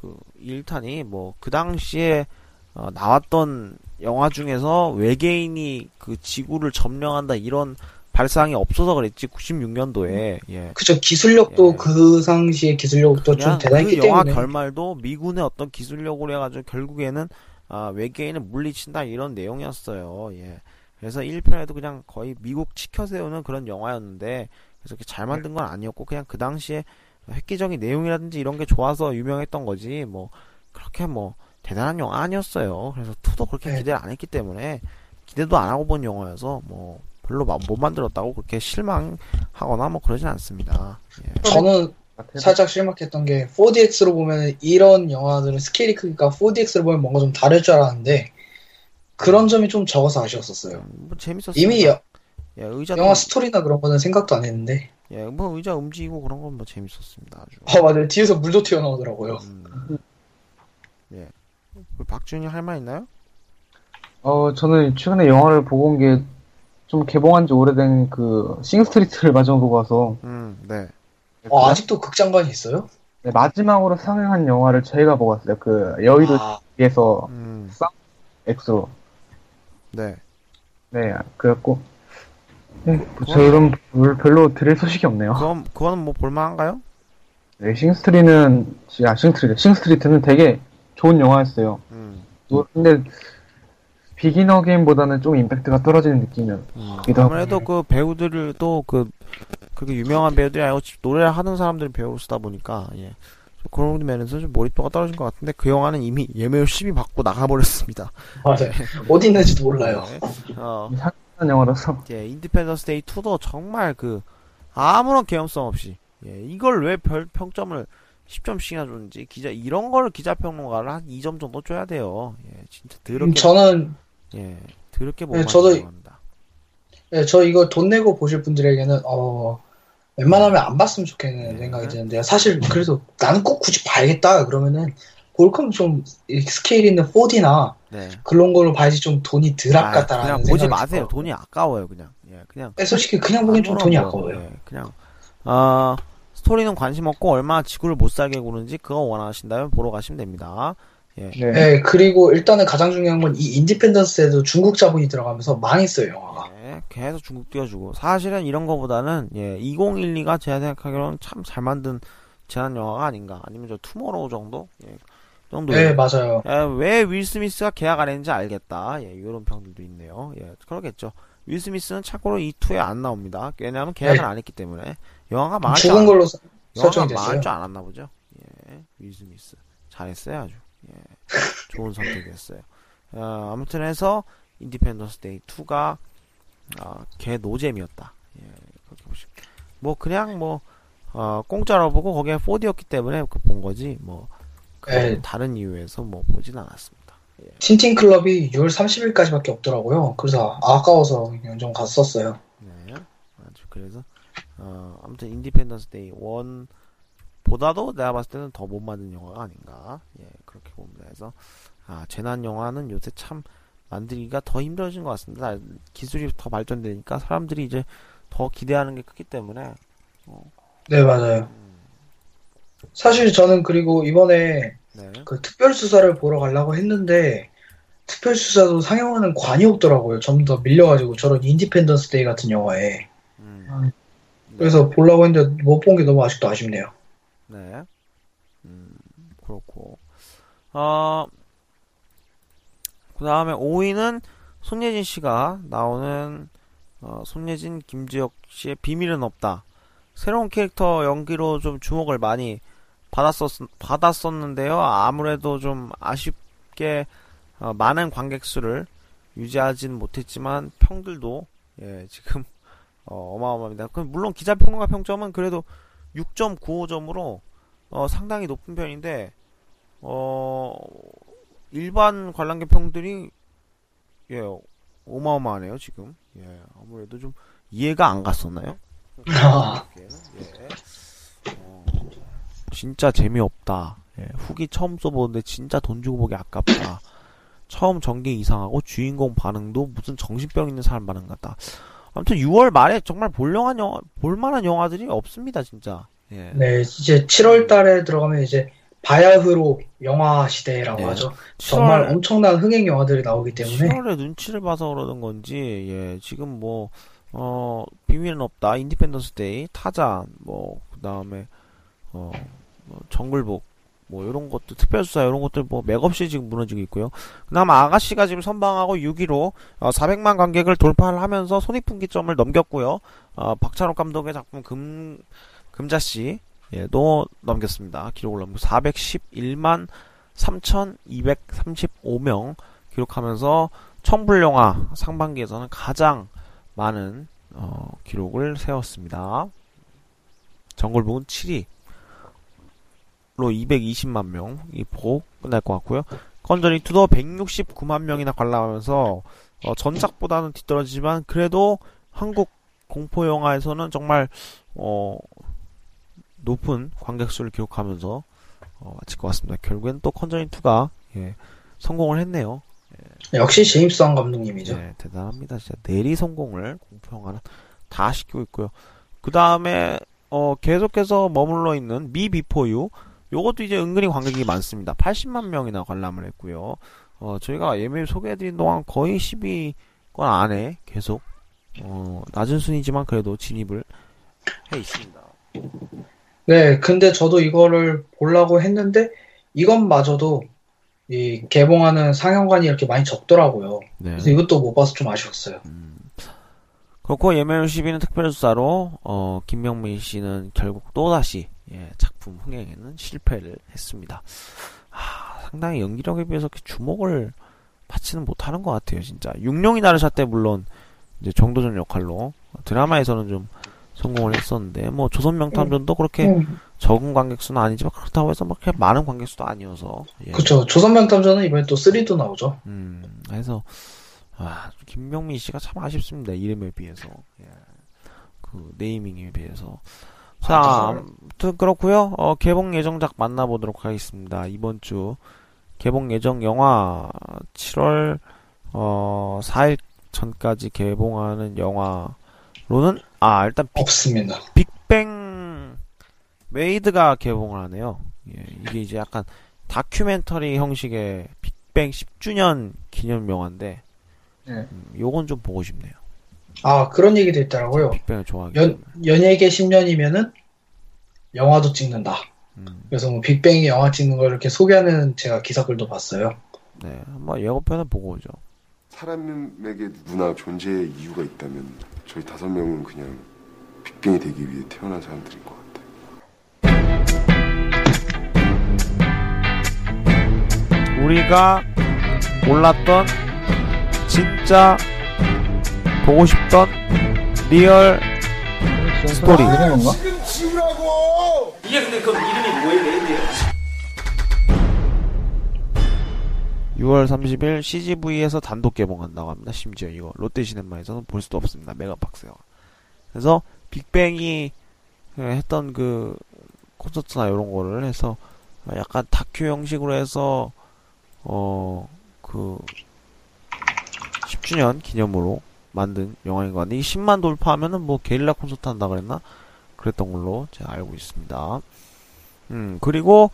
Speaker 2: 그 1탄이 뭐 그 당시에 어, 나왔던 영화 중에서 외계인이 그 지구를 점령한다 이런 발상이 없어서 그랬지 96년도에 예.
Speaker 3: 그쵸 기술력도
Speaker 2: 예.
Speaker 3: 그 당시의 기술력도 좀 대단했기
Speaker 2: 그 영화
Speaker 3: 때문에
Speaker 2: 결말도 미군의 어떤 기술력으로 해가지고 결국에는 아, 외계인을 물리친다 이런 내용이었어요. 예. 그래서 1편에도 그냥 거의 미국 치켜세우는 그런 영화였는데 그래서 이렇게 잘 만든 건 아니었고 그냥 그 당시에 획기적인 내용이라든지 이런 게 좋아서 유명했던 거지 뭐 그렇게 뭐 대단한 영화 아니었어요. 그래서 2도 그렇게
Speaker 3: 네.
Speaker 2: 기대를 안 했기 때문에 기대도 안 하고 본 영화여서 뭐 별로 마- 못 만들었다고 그렇게 실망하거나 뭐 그러진 않습니다. 예.
Speaker 3: 저는. 살짝 실망했던 게 4DX로 보면 이런 영화들은 스케일이 크니까 4DX로 보면 뭔가 좀 다를 줄 알았는데 그런 점이 좀 적어서 아쉬웠었어요.
Speaker 2: 뭐 재밌었어요.
Speaker 3: 이미 여-
Speaker 2: 예, 의자도
Speaker 3: 영화 스토리나 그런 거는 생각도 안 했는데
Speaker 2: 예, 뭐 의자 움직이고 그런 건 뭐 재밌었습니다. 아주.
Speaker 3: 어 맞아요 뒤에서 물도 튀어나오더라고요.
Speaker 2: 음. 예. 그 박준이 할 말 있나요?
Speaker 4: 어, 저는 최근에 영화를 보고 온 게 좀 개봉한 지 오래된 그 싱스트리트를 마지막으로 보고 와서
Speaker 2: 음, 네.
Speaker 3: 어, 아직도 극장관이 있어요?
Speaker 4: 네, 마지막으로 상영한 영화를 저희가 보고 왔어요. 그 여의도
Speaker 3: 아,
Speaker 4: 에서
Speaker 2: 음,
Speaker 4: 엑스로.
Speaker 2: 네.
Speaker 4: 네, 그랬고. 네, 뭐 저는 별- 별로 드릴 소식이 없네요.
Speaker 2: 그럼 그거는 뭐 볼만한가요?
Speaker 4: 네, 싱스트리는, 아, 싱스트리트, 싱스트리트는 되게 좋은 영화였어요.
Speaker 2: 음.
Speaker 4: 또- 근데, 비긴 어게인보다는 좀 임팩트가 떨어지는 느낌이었
Speaker 2: 음.
Speaker 4: 기도 하고.
Speaker 2: 아무래도 그 배우들을 또그 그렇게 유명한 배우들이 아니고 직- 노래를 하는 사람들이 배우를 쓰다 보니까 예. 좀 그런 면에서 좀 몰입도가 떨어진 것 같은데 그 영화는 이미 예매율 10위 받고 나가버렸습니다.
Speaker 3: 맞아요. 어디 있는지도 몰라요.
Speaker 2: 네. 어,
Speaker 4: 상 한 영화라서.
Speaker 2: 예, 인디펜던스 데이 2도 정말 그 아무런 개연성 없이 예, 이걸 왜 별 평점을 10점씩이나 줬는지 기자 이런 걸 기자 평론가를 한 2점 정도 줘야 돼요. 예, 진짜
Speaker 3: 음,
Speaker 2: 더럽게
Speaker 3: 저는
Speaker 2: 예, 더럽게 못
Speaker 3: 네,
Speaker 2: 만든
Speaker 3: 저도
Speaker 2: 영화입니다.
Speaker 3: 네, 저 이거 돈 내고 보실 분들에게는 어 웬만하면 안 봤으면 좋겠는
Speaker 2: 네.
Speaker 3: 생각이 드는데요. 사실 그래도 나는 꼭 굳이 봐야겠다 그러면은 볼 거면 좀 스케일 있는 4D나
Speaker 2: 네.
Speaker 3: 그런 걸로 봐야지 좀 돈이 덜
Speaker 2: 아,
Speaker 3: 아깝다라는
Speaker 2: 그냥
Speaker 3: 생각이
Speaker 2: 보지 마세요.
Speaker 3: 들어요.
Speaker 2: 돈이 아까워요, 그냥. 예, 그냥
Speaker 3: 네, 솔직히 그냥 보기엔 좀 돈이
Speaker 2: 뭐,
Speaker 3: 아까워요.
Speaker 2: 예, 그냥 아 스토리는 관심 없고 얼마나 지구를 못 살게 구는지 그거 원하신다면 보러 가시면 됩니다. 예.
Speaker 4: 네.
Speaker 3: 네, 그리고 일단은 가장 중요한 건 이 인디펜던스에도 중국 자본이 들어가면서 망했어요, 영화가.
Speaker 2: 예, 계속 중국 띄워주고 사실은 이런 거보다는 예, 2012가 제가 생각하기로는 참 잘 만든 재난 영화가 아닌가 아니면 저 투모로우 정도 예, 그 정도
Speaker 3: 네, 맞아요.
Speaker 2: 예, 왜 윌 스미스가 계약 안 했는지 알겠다. 예, 이런 평들도 있네요. 예, 그러겠죠. 윌 스미스는 참고로 이 2에 안 나옵니다. 왜냐하면 계약을
Speaker 3: 네.
Speaker 2: 안 했기 때문에. 영화가 망할 줄
Speaker 3: 죽은
Speaker 2: 알-
Speaker 3: 걸로 설정이
Speaker 2: 망할
Speaker 3: 됐어요.
Speaker 2: 줄 알았나 보죠. 예, 윌 스미스. 잘했어요 아주. 예, (laughs) 좋은 선택이었어요. 어, 아무튼 해서 인디펜던스 데이 2가 아, 개 노잼이었다. 예, 그렇게 보시면. 뭐, 그냥 뭐, 어, 공짜로 보고 거기에 4D였기 때문에 그 본 거지, 뭐, 그
Speaker 3: 네.
Speaker 2: 다른 이유에서 뭐, 보진 않았습니다.
Speaker 3: 틴틴 클럽이 6월 30일까지밖에 없더라고요. 그래서 아까워서 좀 갔었어요.
Speaker 2: 네. 아주 그래서, 어, 아무튼 인디펜던스 데이 1 보다도 내가 봤을 때는 더 못 만든 영화가 아닌가. 예, 그렇게 봅니다. 그래서, 아, 재난 영화는 요새 참 만들기가 더 힘들어진 것 같습니다. 기술이 더 발전되니까 사람들이 이제 더 기대하는 게 크기 때문에,
Speaker 3: 네, 맞아요. 사실 저는 그리고 이번에
Speaker 2: 네.
Speaker 3: 그 특별 수사를 보러 가려고 했는데 특별 수사도 상영하는 관이 없더라고요. 좀 더 밀려가지고 저런 인디펜던스 데이 같은 영화에.
Speaker 2: 음.
Speaker 4: 아,
Speaker 2: 네.
Speaker 3: 그래서 보려고 했는데 못 본 게 너무 아직도 아쉽네요.
Speaker 2: 네. 음, 그렇고. 어, 그 다음에 5위는 손예진 씨가 나오는, 어, 손예진, 김지혁 씨의 비밀은 없다. 새로운 캐릭터 연기로 좀 주목을 많이 받았었, 받았었는데요. 아무래도 좀 아쉽게, 어, 많은 관객 수를 유지하진 못했지만, 평들도, 예, 지금, (laughs) 어, 어마어마합니다. 그 물론 기자 평론가 평점은 그래도 6.95점으로 어, 상당히 높은 편인데 어, 일반 관람객 평들이 예 어마어마하네요 지금 예 아무래도 좀 이해가 안 갔었나요? (laughs)
Speaker 3: 아,
Speaker 2: 예. 어, 진짜 재미없다. 예, 후기 처음 써보는데 진짜 돈 주고 보기 아깝다. 처음 전개 이상하고 주인공 반응도 무슨 정신병 있는 사람 반응 같다. 아무튼 6월 말에 정말 볼만한 영화, 볼만한 영화들이 없습니다, 진짜. 예.
Speaker 3: 네, 이제 7월 달에 들어가면 이제 바야흐로 영화 시대라고
Speaker 2: 네.
Speaker 3: 하죠. 정말
Speaker 2: 7월
Speaker 3: 엄청난 흥행 영화들이 나오기 때문에
Speaker 2: 7월에 눈치를 봐서 그러는 건지, 예, 지금 뭐, 어, 비밀은 없다, 인디펜던스 데이, 타잔, 뭐, 그 다음에, 어, 뭐 정글북, 뭐, 요런 것도, 특별수사, 요런 것들 뭐, 맥없이 지금 무너지고 있고요. 그 다음 아가씨가 지금 선방하고 6위로, 어, 400만 관객을 돌파를 하면서 손익분기점을 넘겼고요. 어, 박찬욱 감독의 작품 금, 금자씨, 예, 도 넘겼습니다. 기록을 넘고 411만 3,235명 기록하면서 청불 영화 상반기에서는 가장 많은 어, 기록을 세웠습니다. 정글북은 7위로 220만 명이 보고 끝날 것 같고요. 건전이 투도 169만 명이나 관람하면서 어, 전작보다는 뒤떨어지지만 그래도 한국 공포 영화에서는 정말 어, 높은 관객 수를 기록하면서 어, 마칠 것 같습니다. 결국엔 또 컨저링 2가 예, 성공을 했네요.
Speaker 3: 역시 제임스 왕 감독님이죠.
Speaker 2: 네, 대단합니다. 진짜 내리 성공을 공포 영화는 다 시키고 있고요. 그 다음에 어, 계속해서 머물러 있는 미 비포 유 요것도 이제 은근히 관객이 많습니다. 80만 명이나 관람을 했고요. 어, 저희가 예매 소개해드린 동안 거의 10위권 안에 계속 어, 낮은 순위지만 그래도 진입을 해 있습니다.
Speaker 3: 네, 근데 저도 이거를 보려고 했는데 이것마저도 이 개봉하는 상영관이 이렇게 많이 적더라고요.
Speaker 2: 네.
Speaker 3: 그래서 이것도 못 봐서 좀 아쉬웠어요.
Speaker 2: 그렇고 예매율 10위는 특별수사로 어, 김명민 씨는 결국 또다시 예, 작품 흥행에는 실패를 했습니다. 아, 상당히 연기력에 비해서 주목을 받지는 못하는 것 같아요, 진짜. 육룡이 나를 샷때 물론 이제 정도전 역할로 드라마에서는 좀 성공을 했었는데 뭐 조선 명탐정도 그렇게
Speaker 3: 음,
Speaker 2: 적은 관객 수는 아니지만 그렇다고 해서 막 그렇게 많은 관객 수도 아니어서 예.
Speaker 3: 그쵸. 조선 명탐정은 이번에 또 3도 나오죠.
Speaker 2: 음, 그래서, 아, 김명민 씨가 참 아쉽습니다. 이름에 비해서. 예. 그, 네이밍에 비해서. 자,
Speaker 3: 아,
Speaker 2: 아무튼 그렇고요 어, 개봉 예정작 만나보도록 하겠습니다. 이번 주, 개봉 예정 영화, 7월, 어, 4일 전까지 개봉하는 영화로는, 아, 일단 빅,
Speaker 3: 없습니다.
Speaker 2: 빅뱅 메이드가 개봉을 하네요. 예, 이게 이제 약간 다큐멘터리 형식의 빅뱅 10주년 기념 영화인데,
Speaker 4: 네.
Speaker 2: 음, 요건 좀 보고 싶네요.
Speaker 3: 아, 그런 얘기도 있더라고요.
Speaker 2: 빅뱅을 좋아하기
Speaker 3: 연. 연예계 10년이면은 영화도 찍는다.
Speaker 2: 음,
Speaker 3: 그래서 뭐 빅뱅이 영화 찍는 걸 이렇게 소개하는 제가 기사글도 봤어요.
Speaker 2: 네, 한번 예고편을 보고 오죠.
Speaker 7: 사람에게 누구나 존재의 이유가 있다면 저희 다섯 명은 그냥 빅뱅이 되기 위해 태어난 사람들인 것 같아요.
Speaker 2: 우리가 몰랐던 진짜 보고 싶던 리얼 스토리.
Speaker 4: 이런 건가?
Speaker 3: 이게 근데 그 이름이 뭐예요, 메이드예요?
Speaker 2: 6월 30일 CGV에서 단독 개봉한다고 합니다. 심지어 이거 롯데시네마에서는 볼 수도 없습니다. 메가박스 영화. 그래서 빅뱅이 했던 그 콘서트나 이런 거를 해서 약간 다큐 형식으로 해서 어 그 10주년 기념으로 만든 영화인 것 같은데 이 10만 돌파하면은 뭐 게릴라 콘서트 한다 그랬나? 그랬던 걸로 제가 알고 있습니다. 음 그리고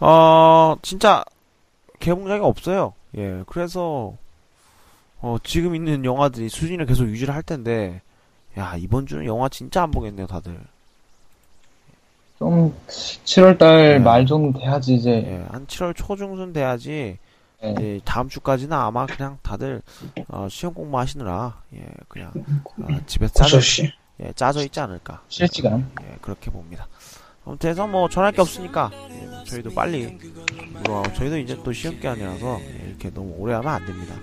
Speaker 2: 어 진짜 개봉작이 없어요. 예, 그래서 어, 지금 있는 영화들이 수준을 계속 유지를 할 텐데, 야 이번 주는 영화 진짜 안 보겠네요, 다들.
Speaker 4: 좀 7월달
Speaker 2: 네.
Speaker 4: 말 정도 돼야지 이제
Speaker 2: 예, 한 7월 초중순 돼야지
Speaker 4: 네.
Speaker 2: 이제 다음 주까지는 아마 그냥 다들 어, 시험 공부하시느라 예, 그냥 어, 집에 짜져. 예, 짜져 있지 않을까.
Speaker 4: 실시간
Speaker 2: 예, 그렇게 봅니다. 아무튼 해서 뭐 전할 게 없으니까 예, 저희도 빨리 물어가고 저희도 이제 또 시험 기간이라서 예, 이렇게 너무 오래 하면 안 됩니다.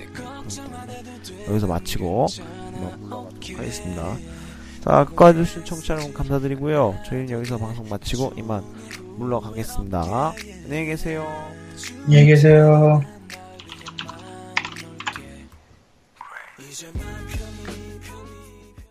Speaker 2: 여기서 마치고 뭐 물러가도록 하겠습니다. 자, 끝까지 해주신 청취자 여러분 감사드리고요. 저희는 여기서 방송 마치고 이만 물러가겠습니다. 안녕히 계세요.
Speaker 3: 안녕히 계세요. your mind.